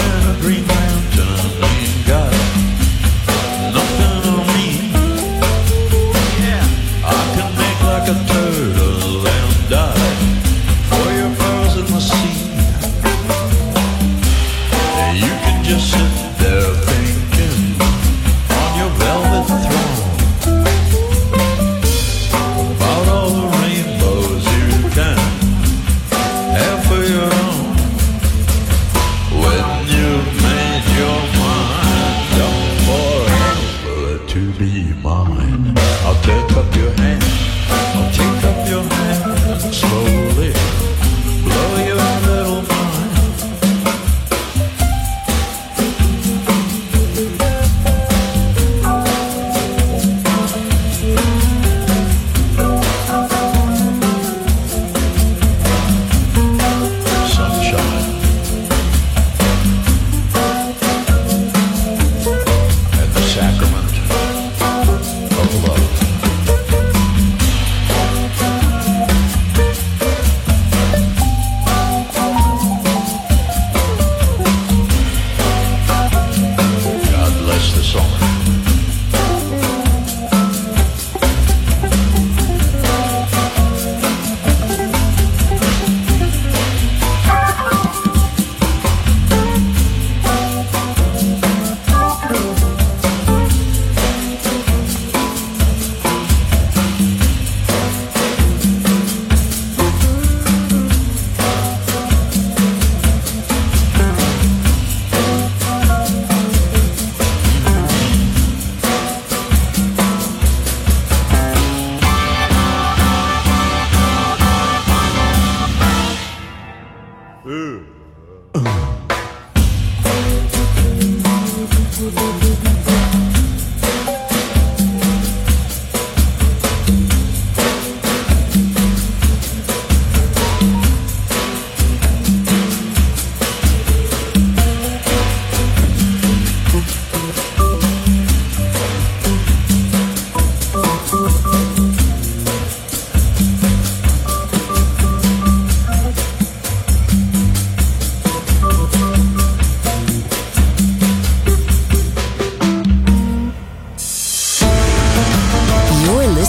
never dreamed I am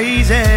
crazy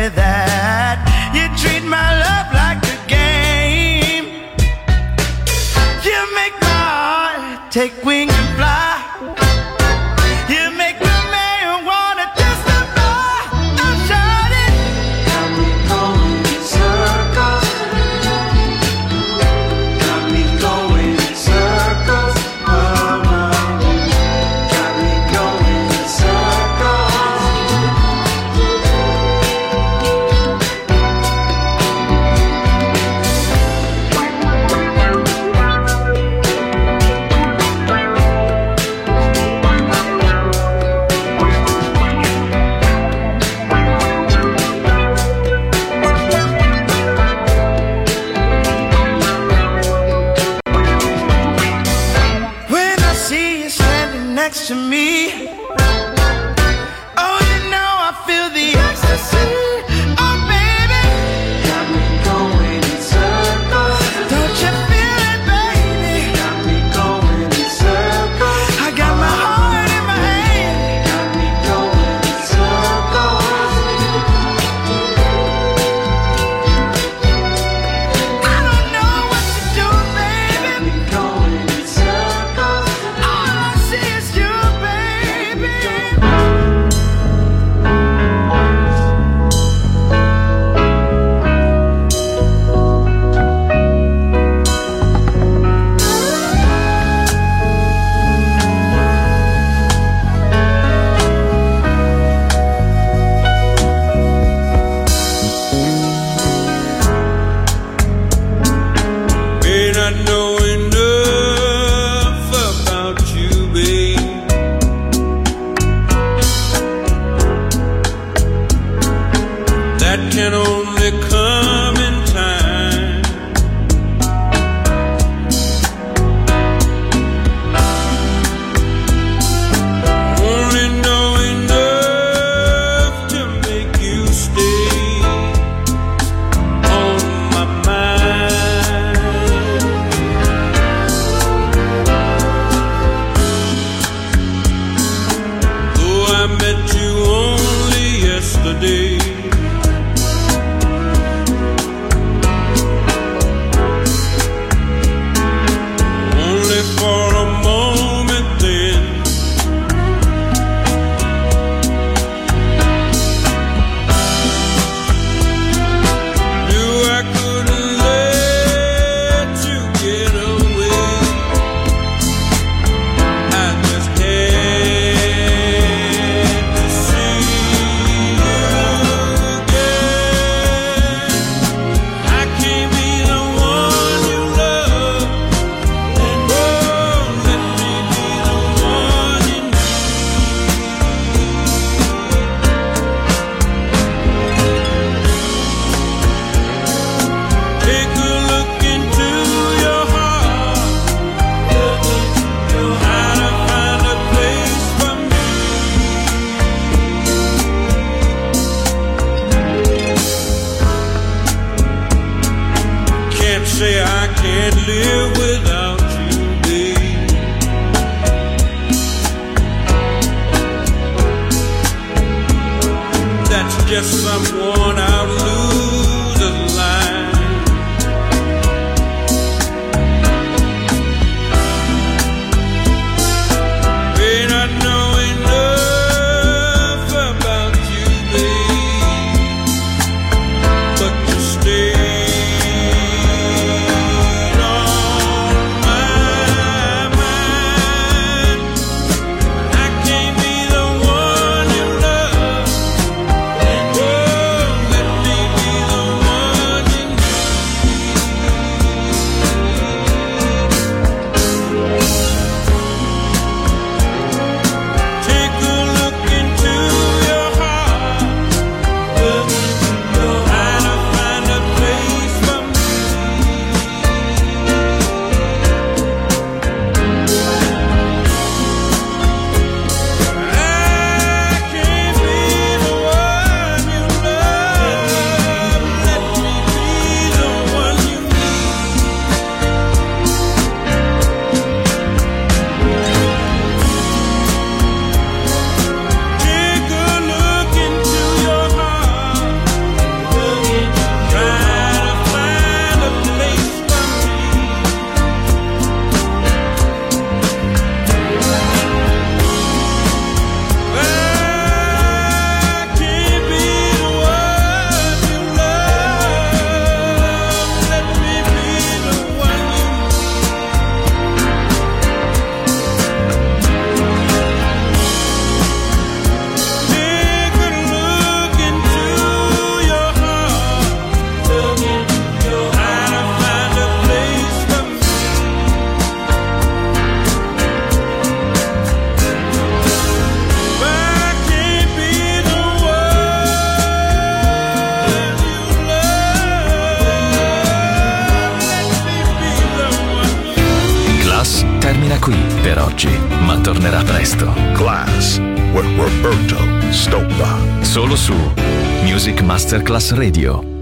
Masterclass Radio.